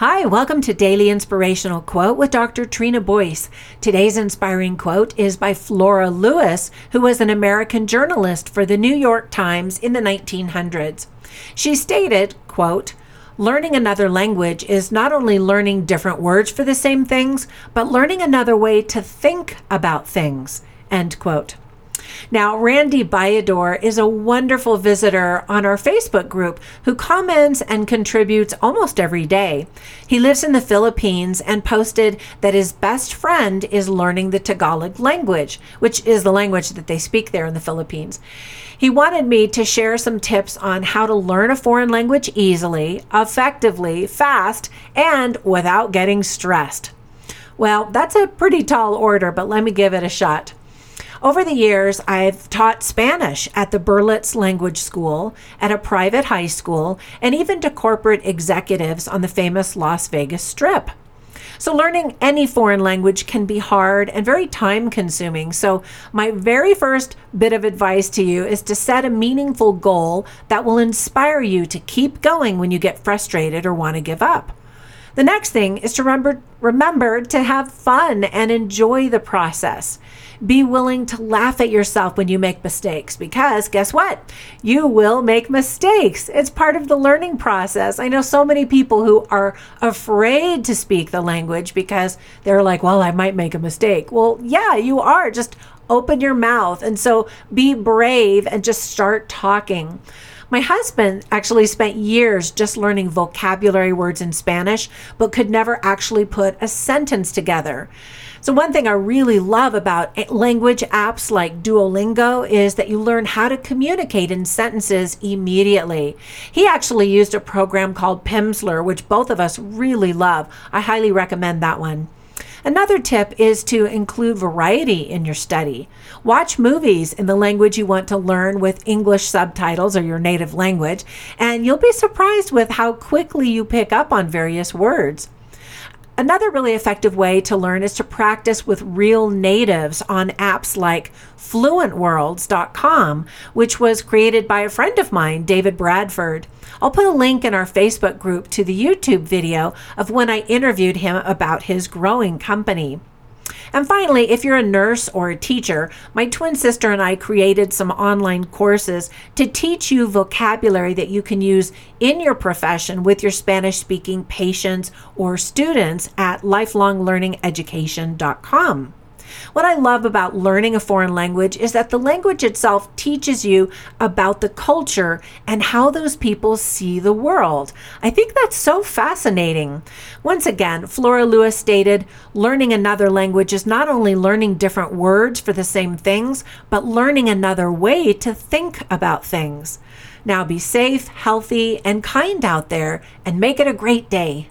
Hi, welcome to Daily Inspirational Quote with Dr. Trina Boyce. Today's inspiring quote is by Flora Lewis, who was an American journalist for the New York Times in the 1900s. She stated, quote, Learning another language is not only learning different words for the same things, but learning another way to think about things. End quote. Now, Randy Bayador is a wonderful visitor on our Facebook group who comments and contributes almost every day. He lives in the Philippines and posted that his best friend is learning the Tagalog language, which is the language that they speak there in the Philippines. He wanted me to share some tips on how to learn a foreign language easily, effectively, fast, and without getting stressed. Well, that's a pretty tall order, but let me give it a shot. Over the years, I've taught Spanish at the Berlitz Language School, at a private high school, and even to corporate executives on the famous Las Vegas Strip. So, learning any foreign language can be hard and very time consuming. So, my very first bit of advice to you is to set a meaningful goal that will inspire you to keep going when you get frustrated or want to give up. The next thing is to remember remember to have fun and enjoy the process. Be willing to laugh at yourself when you make mistakes because guess what? You will make mistakes. It's part of the learning process. I know so many people who are afraid to speak the language because they're like, "Well, I might make a mistake." Well, yeah, you are. Just open your mouth. And so be brave and just start talking. My husband actually spent years just learning vocabulary words in Spanish, but could never actually put a sentence together. So, one thing I really love about language apps like Duolingo is that you learn how to communicate in sentences immediately. He actually used a program called Pimsleur, which both of us really love. I highly recommend that one. Another tip is to include variety in your study. Watch movies in the language you want to learn with English subtitles or your native language, and you'll be surprised with how quickly you pick up on various words. Another really effective way to learn is to practice with real natives on apps like fluentworlds.com, which was created by a friend of mine, David Bradford. I'll put a link in our Facebook group to the YouTube video of when I interviewed him about his growing company. And finally, if you're a nurse or a teacher, my twin sister and I created some online courses to teach you vocabulary that you can use in your profession with your Spanish speaking patients or students at lifelonglearningeducation.com. What I love about learning a foreign language is that the language itself teaches you about the culture and how those people see the world. I think that's so fascinating. Once again, Flora Lewis stated learning another language is not only learning different words for the same things, but learning another way to think about things. Now be safe, healthy, and kind out there, and make it a great day.